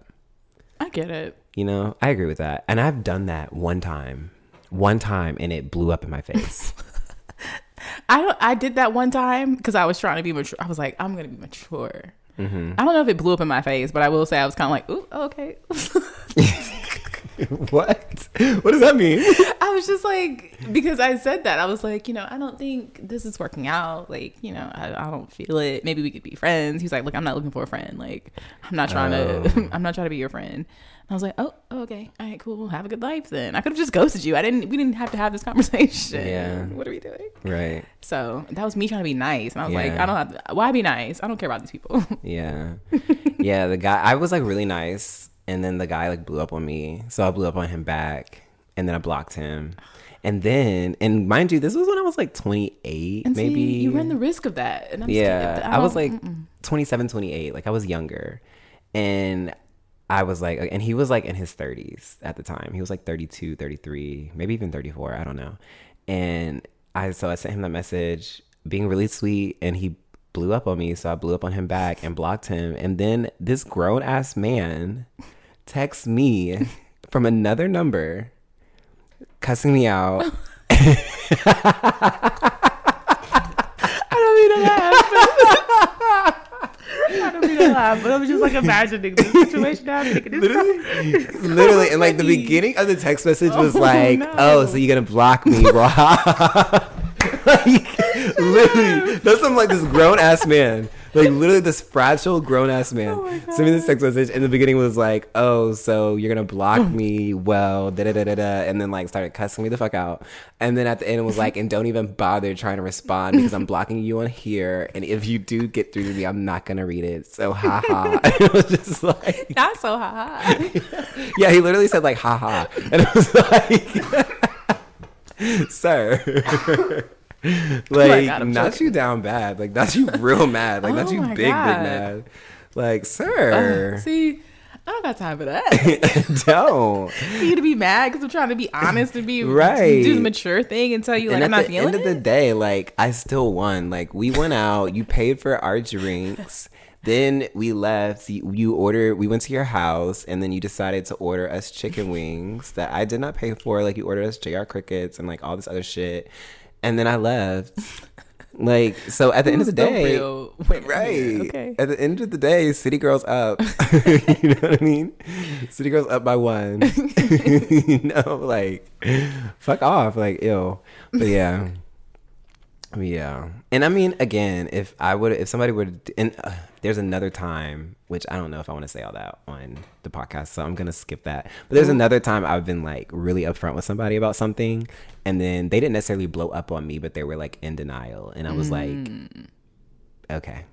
I get it. You know, I agree with that. And I've done that one time, one time, and it blew up in my face. I don't. I did that one time because I was trying to be mature. I was like, I'm gonna be mature. Mm-hmm. I don't know if it blew up in my face, but I will say I was kind of like, ooh, okay. what? What does that mean? I was just like, because I said that, I was like, you know, I don't think this is working out. Like, you know, I, I don't feel it. Maybe we could be friends. He's like, look, I'm not looking for a friend. Like, I'm not trying Oh. to, I'm not trying to be your friend. I was like, oh, oh, okay, all right, cool. Have a good life then. I could have just ghosted you. I didn't. We didn't have to have this conversation. Yeah. What are we doing? Right. So that was me trying to be nice, and I was like, I don't have. To, why be nice? I don't care about these people. Yeah. yeah, the guy I was like really nice and then the guy like blew up on me. So I blew up on him back and then I blocked him. And then and mind you, this was when I was like 28 And maybe. see, you run the risk of that. And I'm yeah, scared. I, was like 27, 28. Like I was younger. And I was like and he was like in his 30s at the time. He was like 32, 33, maybe even 34, I don't know. And I so I sent him that message being really sweet and he blew up on me, so I blew up on him back and blocked him. And then this grown ass man texts me from another number cussing me out. I don't mean to laugh. I don't mean to laugh, but I'm just like imagining the situation happening. and it's so- literally, literally, and like the beginning of the text message was Oh, like, no. "Oh, so you're gonna block me, Rob?" like, literally, that's some like this grown ass man, like literally this fragile grown ass man. Oh Sent me this text message, in the beginning was like, "Oh, so you're gonna block me? Well, da da da da da," and then like started cussing me the fuck out, and then at the end it was like, "And don't even bother trying to respond because I'm blocking you on here, and if you do get through to me, I'm not gonna read it." So haha. it was just like. Not so high. Yeah, he literally said like haha. And it was like Sir. like God, not you down bad. Like not you real mad. Like not Oh you my big, big mad. Like, sir. Uh, see, I don't got time for that. don't. for you to be mad because I'm trying to be honest and be Right. do the mature thing and tell you like and I'm at not the feeling end of the day, like I still won. Like we went out, you paid for our drinks. Then we left. You, you ordered. We went to your house, and then you decided to order us chicken wings that I did not pay for. Like you ordered us JR crickets and like all this other shit. And then I left. Like so, at the end of the Who's day, real winner right? here? Okay. At the end of the day, City Girls up. you know what I mean? City Girls up by one. you know, like fuck off, like ew. But yeah, yeah. And I mean, again, if I would, if somebody would, and uh, there's another time, which I don't know if I want to say all that on the podcast, so I'm gonna skip that. But there's another time I've been like really upfront with somebody about something, and then they didn't necessarily blow up on me, but they were like in denial, and I was like, mm. okay.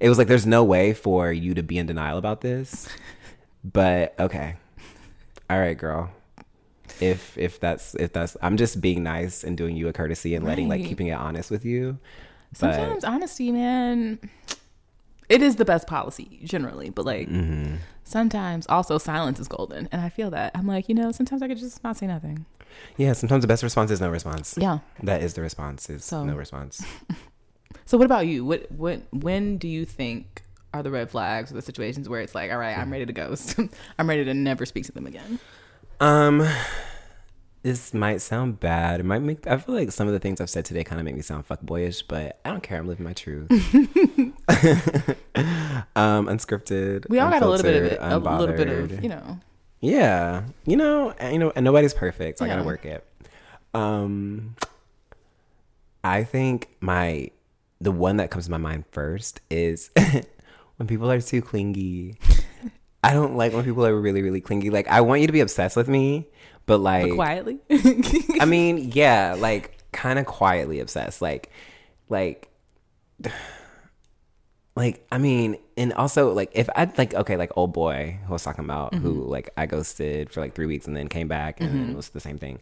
It was like there's no way for you to be in denial about this, but okay, all right, girl. If if that's if that's I'm just being nice and doing you a courtesy and letting like keeping it honest with you. But Sometimes honesty, man. It is the best policy generally, but like Mm-hmm. sometimes also silence is golden, and I feel that I'm like you know sometimes I could just not say nothing. Yeah, sometimes the best response is no response. Yeah. That is the response. Is So- no response. So what about you? What what when do you think are the red flags or the situations where it's like, all right, I'm ready to ghost. I'm ready to never speak to them again. Um, this might sound bad. It might make. I feel like some of the things I've said today kind of make me sound fuckboyish, but I don't care. I'm living my truth. um, unscripted. We all got a little bit of it, unfiltered, a little bit of you know. Yeah, you know, and, you know, and nobody's perfect. So I gotta work it. Um, I think my the one that comes to my mind first is when people are too clingy. I don't like when people are really, really clingy. Like I want you to be obsessed with me, but like But quietly. I mean, yeah, like kind of quietly obsessed. Like, like, like, I mean, and also like if I like, okay, like old boy who I was talking about, who mm-hmm. like I ghosted for like three weeks and then came back and then it was the same thing.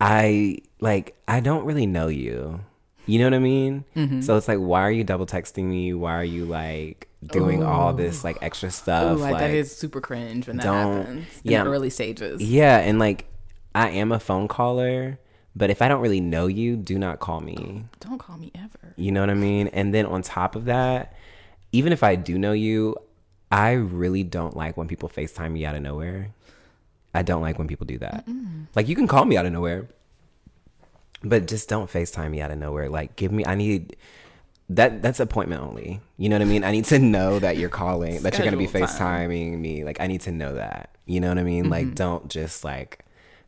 I like, I don't really know you. You know what I mean? Mm-hmm. So it's like, why are you double texting me? Why are you like doing all this like extra stuff? Ooh, like, like, that is super cringe when that happens in yeah. the early stages. yeah, and like I am a phone caller, but if I don't really know you, do not call me. Don't call me ever. You know what I mean? And then on top of that, even if I do know you, I really don't like when people FaceTime me out of nowhere. I don't like when people do that. Like you can call me out of nowhere, but just don't FaceTime me out of nowhere. Like give me I need that that's appointment only. You know what I mean? I need to know that you're calling, that you're gonna be Scheduled time. Me. Like I need to know that. You know what I mean? Like mm-hmm. don't just like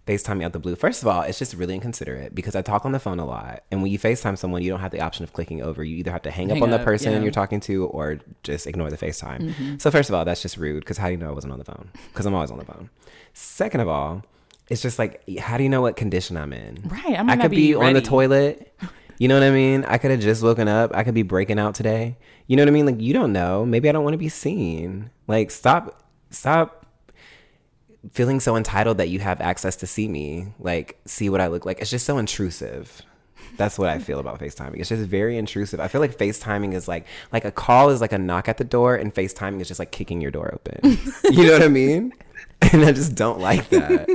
FaceTime me out the blue. First of all, it's just really inconsiderate because I talk on the phone a lot. And when you FaceTime someone, you don't have the option of clicking over. You either have to hang, Hang up on the person yeah. you're talking to or just ignore the FaceTime. Mm-hmm. So first of all, that's just rude because how do you know I wasn't on the phone? Because I'm always on the phone. Second of all, it's just like how do you know what condition I'm in? Right, I I, could be be, on the toilet. You know what I mean? I could have just woken up. I could be breaking out today. You know what I mean? Like you don't know. Maybe I don't want to be seen. Like stop stop feeling so entitled that you have access to see me, like see what I look like. It's just so intrusive. That's what I feel about FaceTiming. It's just very intrusive. I feel like FaceTiming is like like a call is like a knock at the door and FaceTiming is just like kicking your door open. you know what I mean? And I just don't like that.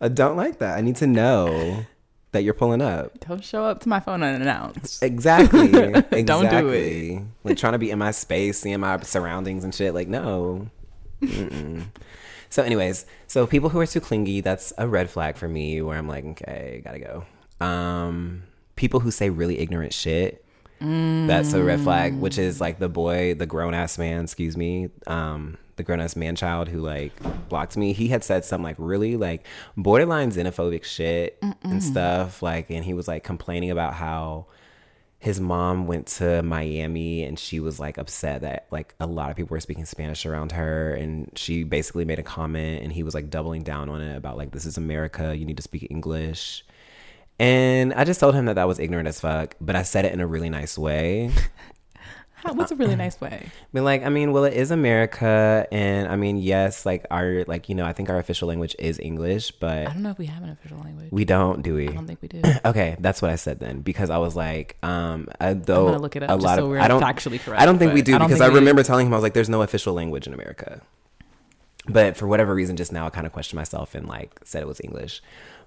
I don't like that. I need to know that you're pulling up. Don't show up to my phone unannounced. Exactly. exactly. Don't do it. Like trying to be in my space, seeing my surroundings and shit. Like, no. Mm-mm. So, anyways, so people who are too clingy, that's a red flag for me where I'm like, okay, gotta go. Um, people who say really ignorant shit, that's a red flag, which is like the boy, the grown ass man, excuse me, um, the grown ass man child who like blocked me. He had said some like really like borderline xenophobic shit and stuff. Like, and he was like complaining about how his mom went to Miami and she was like upset that like a lot of people were speaking Spanish around her and she basically made a comment and he was like doubling down on it about like this is America you need to speak English and I just told him that that was ignorant as fuck but I said it in a really nice way How, what's a really nice way? But like, I mean, well, it is America, and I mean, yes, like our like you know, I think our official language is English, but I don't know if we have an official language. we don't, do we? I don't think we do. Okay, that's what I said then because I was like, um, I, though gonna look it up a just lot so of we're I don't actually correct, I don't think we do I because I we- remember telling him I was like, there's no official language in America. But for whatever reason, just now I kind of questioned myself and like said it was English.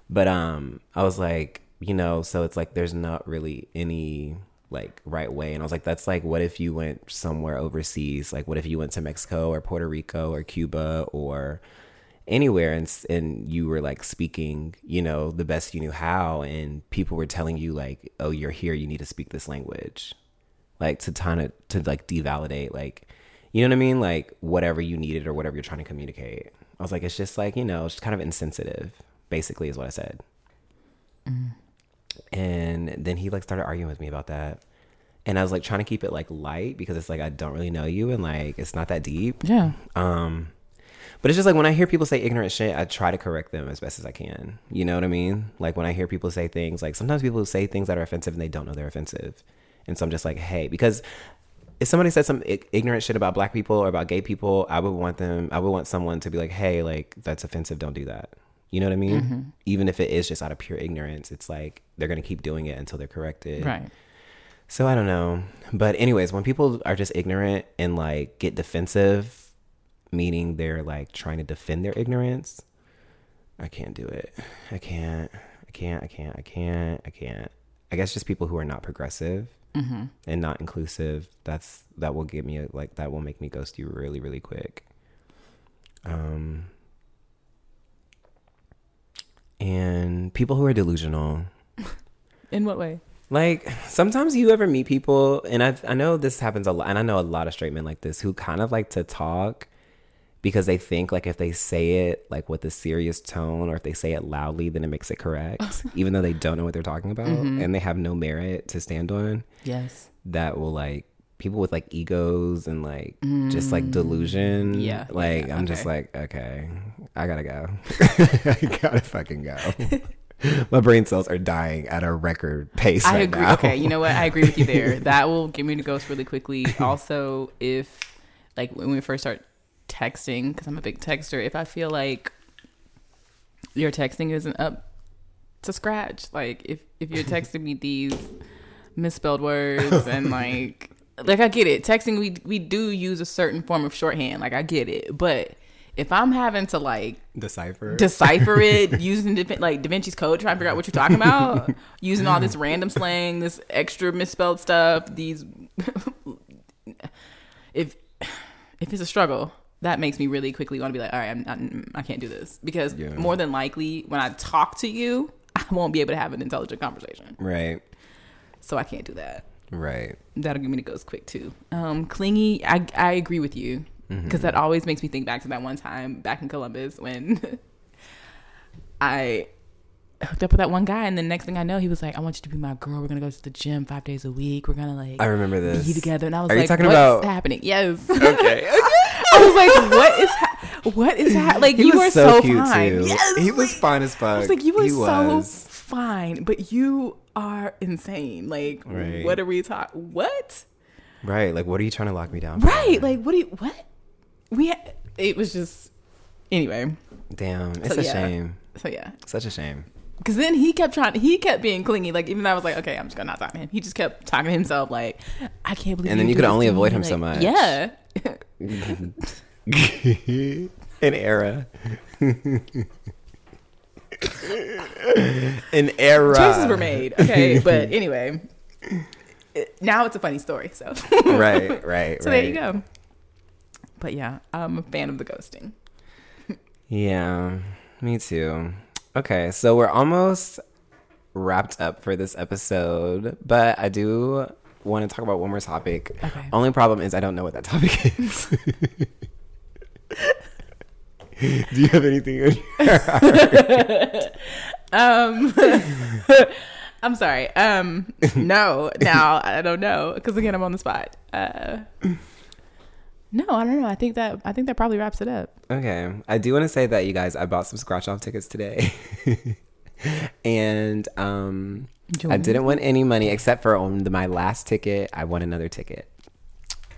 But um, I was like, you know, so it's like there's not really any like right way. And i was like that's like what if you went somewhere overseas? Like what if you went to mexico or puerto rico or cuba or anywhere and, and you were like speaking you know the best you knew how and people were telling you like oh you're here you need to speak this language. Like to kind of to like devalidate like you know what i mean? Like whatever you needed or whatever you're trying to communicate. I was like it's just like you know it's kind of insensitive basically is what i said mm-hmm. And then he like started arguing with me about that. And i was like trying to keep it like light because it's like i don't really know you and like it's not that deep. Yeah. um but it's just like when i hear people say ignorant shit i try to correct them as best as i can. You know what i mean? Like when i hear people say things like sometimes people say things that are offensive and they don't know they're offensive. And so i'm just like hey because if somebody said some ignorant shit about black people or about gay people i would want them i would want someone to be like hey like that's offensive don't do that you know what i mean even if it is just out of pure ignorance it's like they're gonna keep doing it until they're corrected Right. so I don't know, but anyways, when people are just ignorant and like get defensive, meaning they're like trying to defend their ignorance, I can't do it. I can't. I can't. I can't. I can't. I can't. I guess just people who are not progressive Mm-hmm. and not inclusive. That's that will give me a, like that will make me ghost you really really quick. Um. And people who are delusional. In what way? Like sometimes you ever meet people, and I I know this happens a lot, and I know a lot of straight men like this who kind of like to talk because they think like if they say it like with a serious tone or if they say it loudly, then it makes it correct, even though they don't know what they're talking about mm-hmm. and they have no merit to stand on. Yes. That will like people with like egos and like just like delusion. Mm. Yeah, like yeah, I'm just like okay, I gotta go. I gotta fucking go. My brain cells are dying at a record pace. I right agree. now. Okay, you know what? I agree with you there. That will get me to ghost really quickly. Also, if like when we first start texting, because I'm a big texter, if I feel like your texting isn't up to scratch, like if if you're texting me these misspelled words and like like I get it, texting we we do use a certain form of shorthand, like I get it, but if I'm having to like decipher. decipher it using Da- like Da Vinci's code, trying to figure out what you're talking about, using all this random slang, this extra misspelled stuff. These, if if it's a struggle, that makes me really quickly want to be like, all right, I'm not, I can't do this because Yeah. more than likely when I talk to you, I won't be able to have an intelligent conversation. right, So I can't do that. Right. That'll give me the ghost quick too. Um, clingy, I I agree with you because that always makes me think back to that one time back in Columbus when I hooked up with that one guy, and the next thing I know, he was like, "I want you to be my girl. We're gonna go to the gym five days a week. We're gonna like I remember this. be together." And I was Are you like, talking "What's about- happening?" Yes. Okay. I was like, "What is ha- what is ha- like? he you were so, so, cute fine. too. Yes, he was fine as fuck. I was like, you were he so was. Fine, but you are insane. Like, Right. what are we talking? What? right. Like, what are you trying to lock me down? For? Right. Like, what do you, what? We, ha- it was just, anyway. Damn, it's So, a yeah. shame. So, yeah. Such a shame. Cause then he kept trying, he kept being clingy. Like, even though I was like, okay, I'm just gonna not talk to him. He just kept talking to himself, like, I can't believe And then you could only avoid him so much. Yeah. An era. An era. Choices were made. Okay. but anyway, it- now it's a funny story. So, right, right, right. so right. there you go. But yeah, I'm a fan of the ghosting. Yeah, me too. Okay, so we're almost wrapped up for this episode, but I do want to talk about one more topic. Okay. Only problem is I don't know what that topic is. Do you have anything? in your- Um, I'm sorry. Um, no, now I don't know because again I'm on the spot. Uh, no, I don't know. I think that I think that probably wraps it up. Okay, I do want to say that you guys, I bought some scratch off tickets today, and um, I didn't win any money except for on the, my last ticket. I won another ticket.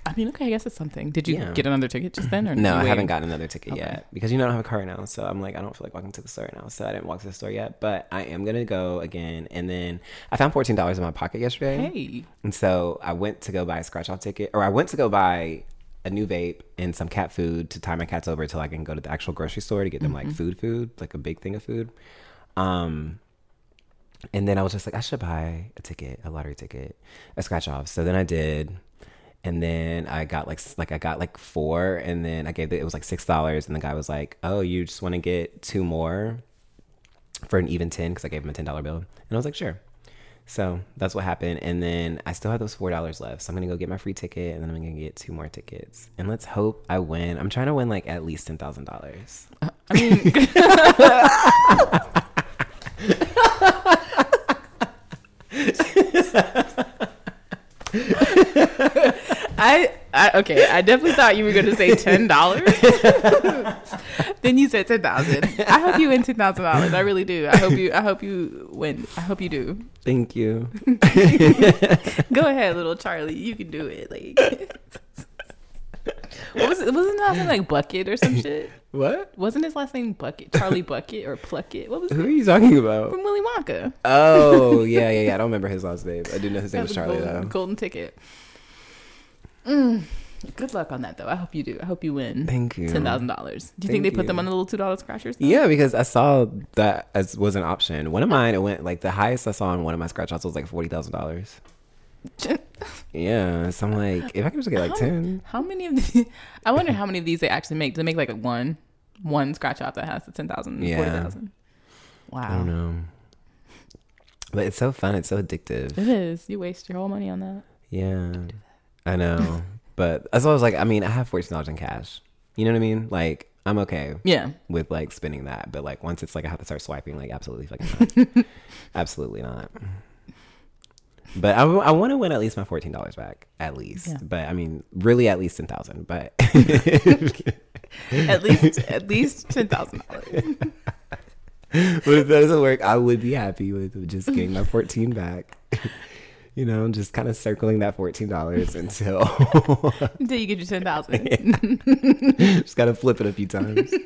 I mean, okay, I guess it's something. Did you Yeah. get another ticket just then, or No, I haven't gotten another ticket Okay. yet because you know I don't have a car now. So I'm like, I don't feel like walking to the store right now. So I didn't walk to the store yet, but I am gonna go again. And then I found fourteen dollars in my pocket yesterday, Hey, and so I went to go buy a scratch off ticket, or I went to go buy a new vape and some cat food to tie my cats over till I can go to the actual grocery store to get them like food, food, like a big thing of food. Um, and then I was just like, I should buy a ticket, a lottery ticket, a scratch off. So then I did. And then I got like like I got like four, and then I gave it. It was like six dollars, and the guy was like, "Oh, you just want to get two more for an even ten? Because I gave him a ten dollar bill, and I was like, "Sure." So that's what happened, and then I still have those four dollars left. So I'm gonna go get my free ticket, and then I'm gonna get two more tickets, and let's hope I win. I'm trying to win like at least ten thousand dollars. Uh, I mean, I, I okay. I definitely thought you were going to say ten dollars. then you said ten thousand. I hope you win ten thousand dollars. I really do. I hope you. I hope you win. I hope you do. Thank you. Go ahead, little Charlie. You can do it. Like, what was it? Wasn't that something like Bucket or some shit? What? Wasn't his last name Bucket? Charlie Bucket or Plucket? What was Who it? are you talking about? From Willy Wonka. Oh yeah, yeah, yeah. I don't remember his last name. I do know his name That was was Charlie golden, though. golden ticket. Mm. Good luck on that though. I hope you do. I hope you win. Thank you. Ten thousand dollars. Do you Thank think they put you. them on the little two dollar scratchers? though? Yeah, because I saw that as was an option. One of mine, it went like the highest I saw on one of my scratch offs was like forty thousand dollars. Yeah, so I'm like, if I can just get like How- ten, How many of these? I wonder how many of these they actually make. Do they make like one, one scratch off that has the 10,000, Yeah. forty thousand? Wow. I don't know. But it's so fun. It's so addictive. It is. You waste your whole money on that. Yeah, I know. But as well as like, I mean, I have fourteen dollars in cash. You know what I mean? Like, I'm okay Yeah. with like spending that. But like, once it's like I have to start swiping, like, absolutely fucking not. absolutely not. But I, want to win at least my fourteen dollars back, at least. Yeah. But I mean, really, at least ten thousand. But At least, at least ten thousand dollars. but if that doesn't work, I would be happy with just getting my fourteen back. You know, just kind of circling that fourteen dollars until Until you get your ten thousand. just gotta flip it a few times.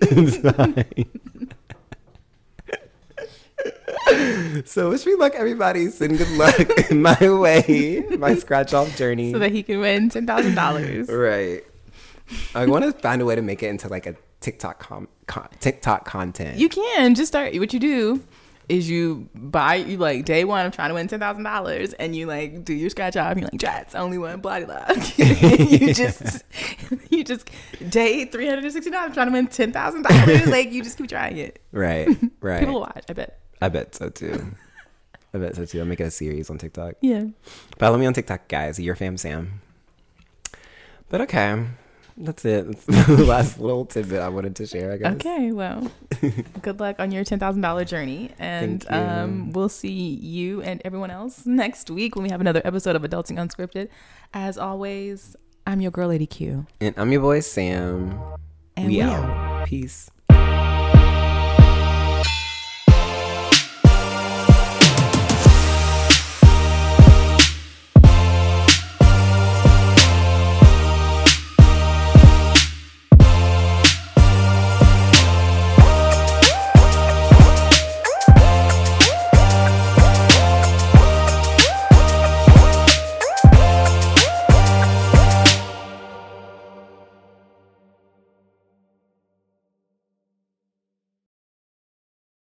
So wish me luck, everybody. Send good luck in my way, my scratch off journey. so that he can win ten thousand dollars. right. I want to find a way to make it into like a TikTok com- con- TikTok content. You can just start. What you do is you buy you like day one. I'm trying to win ten thousand dollars, and you like do your scratch off. You're like, Jats, only one blah blah. you just you just day three hundred and sixty nine. I'm trying to win ten thousand dollars. Like you just keep trying it. right, right. People watch. I bet. I bet so too. I bet so too. I'll make a series on TikTok. Yeah. Follow me on TikTok, guys. Your fam Sam. But okay, that's it. That's the last little tidbit I wanted to share. I guess. Okay. Well, good luck on your ten thousand dollar journey, and um, we'll see you and everyone else next week when we have another episode of Adulting Unscripted. As always, I'm your girl, Lady Q, And I'm your boy Sam. and we we out. Peace.